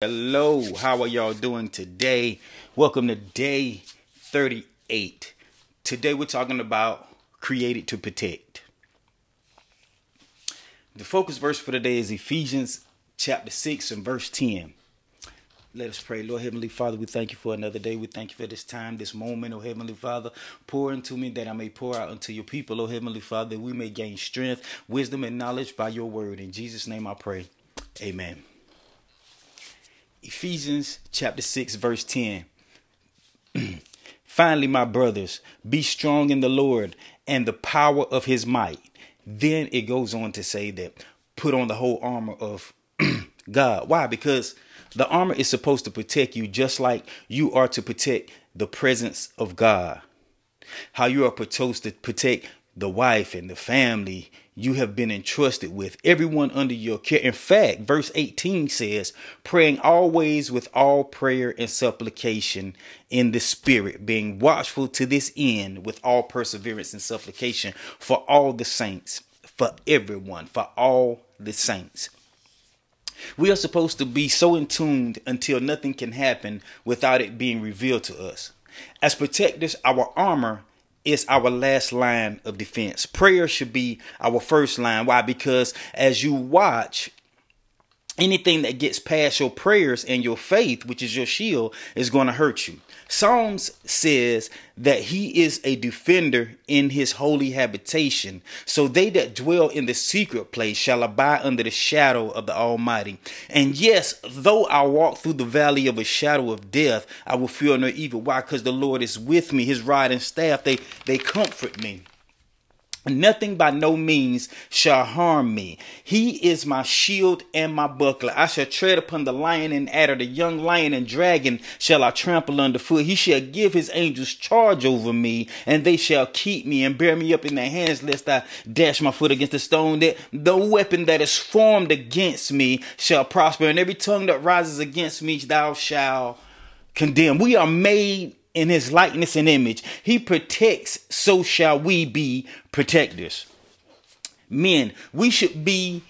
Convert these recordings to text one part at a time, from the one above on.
Hello, how are y'all doing today? Welcome to day 38. Today we're talking about created to protect. The focus verse for today is Ephesians chapter 6 and verse 10. Let us pray. Lord Heavenly Father, we thank you for another day. We thank you for this time, this moment, oh Heavenly Father. Pour into me that I may pour out unto your people, oh Heavenly Father, that we may gain strength, wisdom, and knowledge by your word. In Jesus' name I pray. Amen. Ephesians chapter 6, verse 10. Finally, my brothers, be strong in the Lord and the power of his might. Then it goes on to say that put on the whole armor of God. Why? Because the armor is supposed to protect you just like you are to protect the presence of God. How you are supposed to protect the wife and the family you have been entrusted with, everyone under your care. In fact, verse 18 says, praying always with all prayer and supplication in the spirit, being watchful to this end with all perseverance and supplication for all the saints, for everyone, for all the saints. We are supposed to be so in tuned until nothing can happen without it being revealed to us. As protectors, our armor is our last line of defense. Prayer should be our first line. Why? Because as you watch, anything that gets past your prayers and your faith, which is your shield, is going to hurt you. Psalms says that he is a defender in his holy habitation. So they that dwell in the secret place shall abide under the shadow of the Almighty. And yes, though I walk through the valley of a shadow of death, I will fear no evil. Why? Because the Lord is with me. His rod and staff, they, they comfort me. Nothing by no means shall harm me. He is my shield and my buckler. I shall tread upon the lion and adder, the young lion and dragon shall I trample underfoot. He shall give his angels charge over me, and they shall keep me and bear me up in their hands, lest I dash my foot against a stone. That the weapon that is formed against me shall prosper, and every tongue that rises against me thou shalt condemn. We are made in his likeness and image. He protects, so shall we be protectors. Men, we should be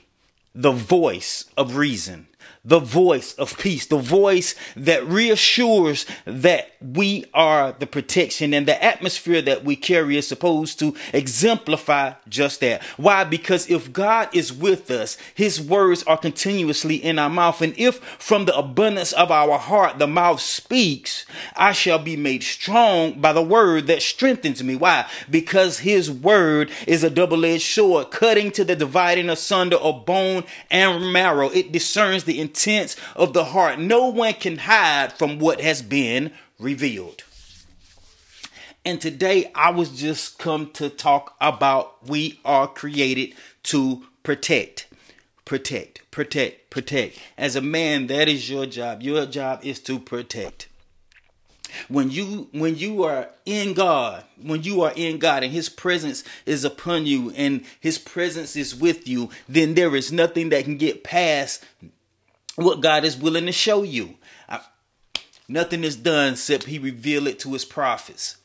the voice of reason the voice of peace, the voice that reassures that we are the protection and the atmosphere that we carry is supposed to exemplify just that. Why? Because if God is with us, his words are continuously in our mouth. And if from the abundance of our heart the mouth speaks, I shall be made strong by the word that strengthens me. Why? Because his word is a double edged sword, cutting to the dividing asunder of bone and marrow. It discerns the intents of the heart. No one can hide from what has been revealed. And today I was just come to talk about we are created to protect. Protect, protect, protect. As a man, that is your job. Your job is to protect when you when you are in God, when you are in God and his presence is upon you and his presence is with you, then there is nothing that can get past what God is willing to show you. I, nothing is done except he reveal it to his prophets.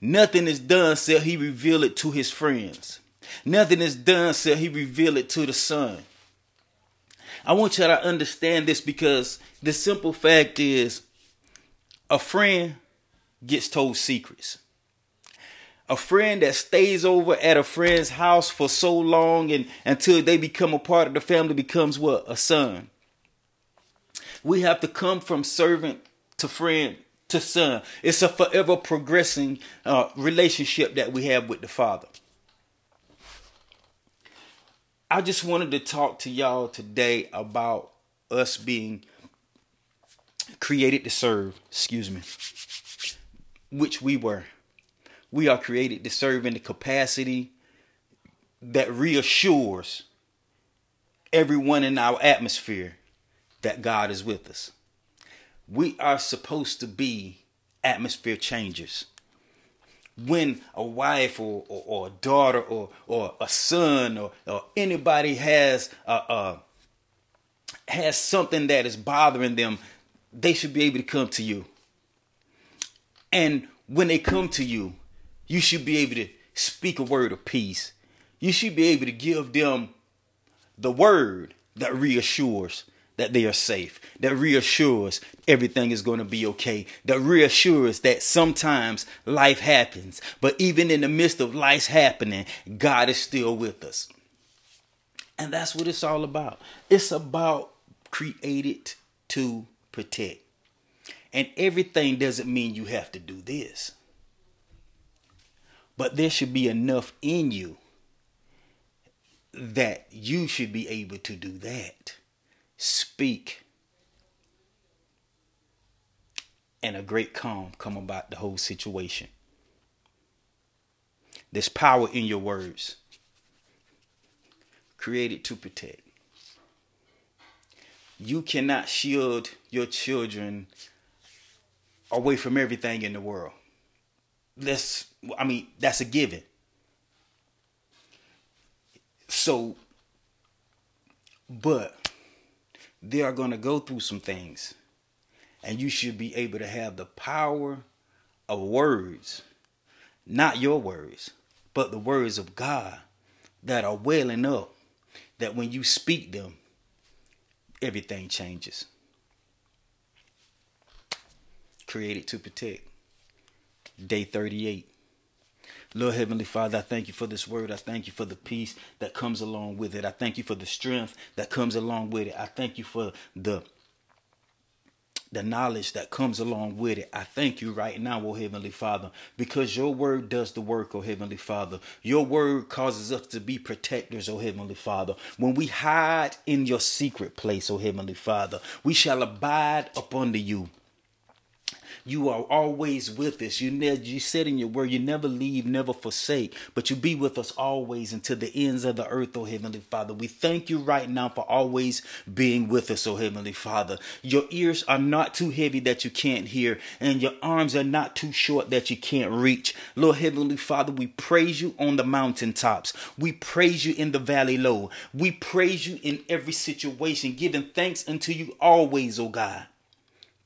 Nothing is done except he reveal it to his friends. Nothing is done except he reveal it to the son. I want you to understand this because the simple fact is a friend gets told secrets. A friend that stays over at a friend's house for so long and until they become a part of the family becomes what? A son. We have to come from servant to friend to son. It's a forever progressing uh, relationship that we have with the Father. I just wanted to talk to y'all today about us being created to serve, excuse me, which we were. We are created to serve in the capacity that reassures everyone in our atmosphere that God is with us. We are supposed to be atmosphere changers. When a wife or, or, or a daughter or, or a son or, or anybody has a, a, has something that is bothering them, they should be able to come to you. And when they come to you, you should be able to speak a word of peace. You should be able to give them the word that reassures that they are safe, that reassures everything is going to be okay, that reassures that sometimes life happens, but even in the midst of life's happening, God is still with us. And that's what it's all about. It's about created to protect. And everything doesn't mean you have to do this. But there should be enough in you that you should be able to do that. Speak. And a great calm come about the whole situation. There's power in your words. Created to protect. You cannot shield your children away from everything in the world. That's I mean, that's a given. So but they are going to go through some things. And you should be able to have the power of words, not your words, but the words of God that are welling up, that when you speak them, everything changes. Created to protect. Day 38. Lord Heavenly Father, I thank you for this word. I thank you for the peace that comes along with it. I thank you for the strength that comes along with it. I thank you for the the knowledge that comes along with it. I thank you right now, oh Heavenly Father, because your word does the work, oh Heavenly Father. Your word causes us to be protectors, oh Heavenly Father. When we hide in your secret place, oh Heavenly Father, we shall abide up under you. You are always with us. You ne- you said in your word, you never leave, never forsake, but you be with us always until the ends of the earth, O Heavenly Father. We thank you right now for always being with us, O Heavenly Father. Your ears are not too heavy that you can't hear, and your arms are not too short that you can't reach. Lord Heavenly Father, we praise you on the mountaintops. We praise you in the valley low. We praise you in every situation, giving thanks unto you always, O God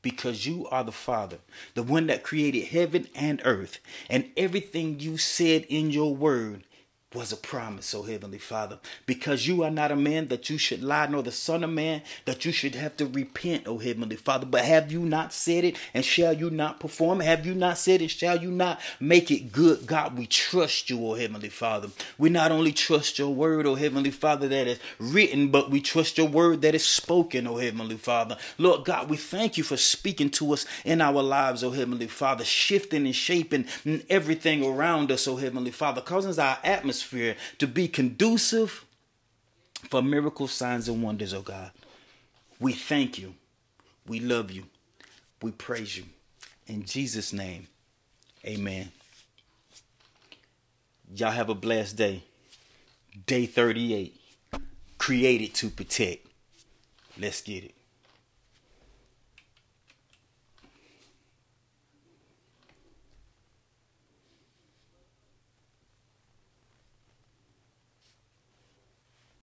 because you are the Father, the one that created heaven and earth, and everything you said in your word was a promise, oh Heavenly Father, because you are not a man that you should lie, nor the Son of Man that you should have to repent, oh Heavenly Father. But have you not said it, and shall you not perform? Have you not said it, shall you not make it good? God, we trust you, oh Heavenly Father. We not only trust your word, oh Heavenly Father, that is written, but we trust your word that is spoken, oh Heavenly Father. Lord God, we thank you for speaking to us in our lives, oh Heavenly Father, shifting and shaping everything around us, oh Heavenly Father, causing our atmosphere atmosphere to be conducive for miracles, signs, and wonders, oh God. We thank you. We love you. We praise you. In Jesus' name, amen. Y'all have a blessed day. Day 38. Created to protect. Let's get it.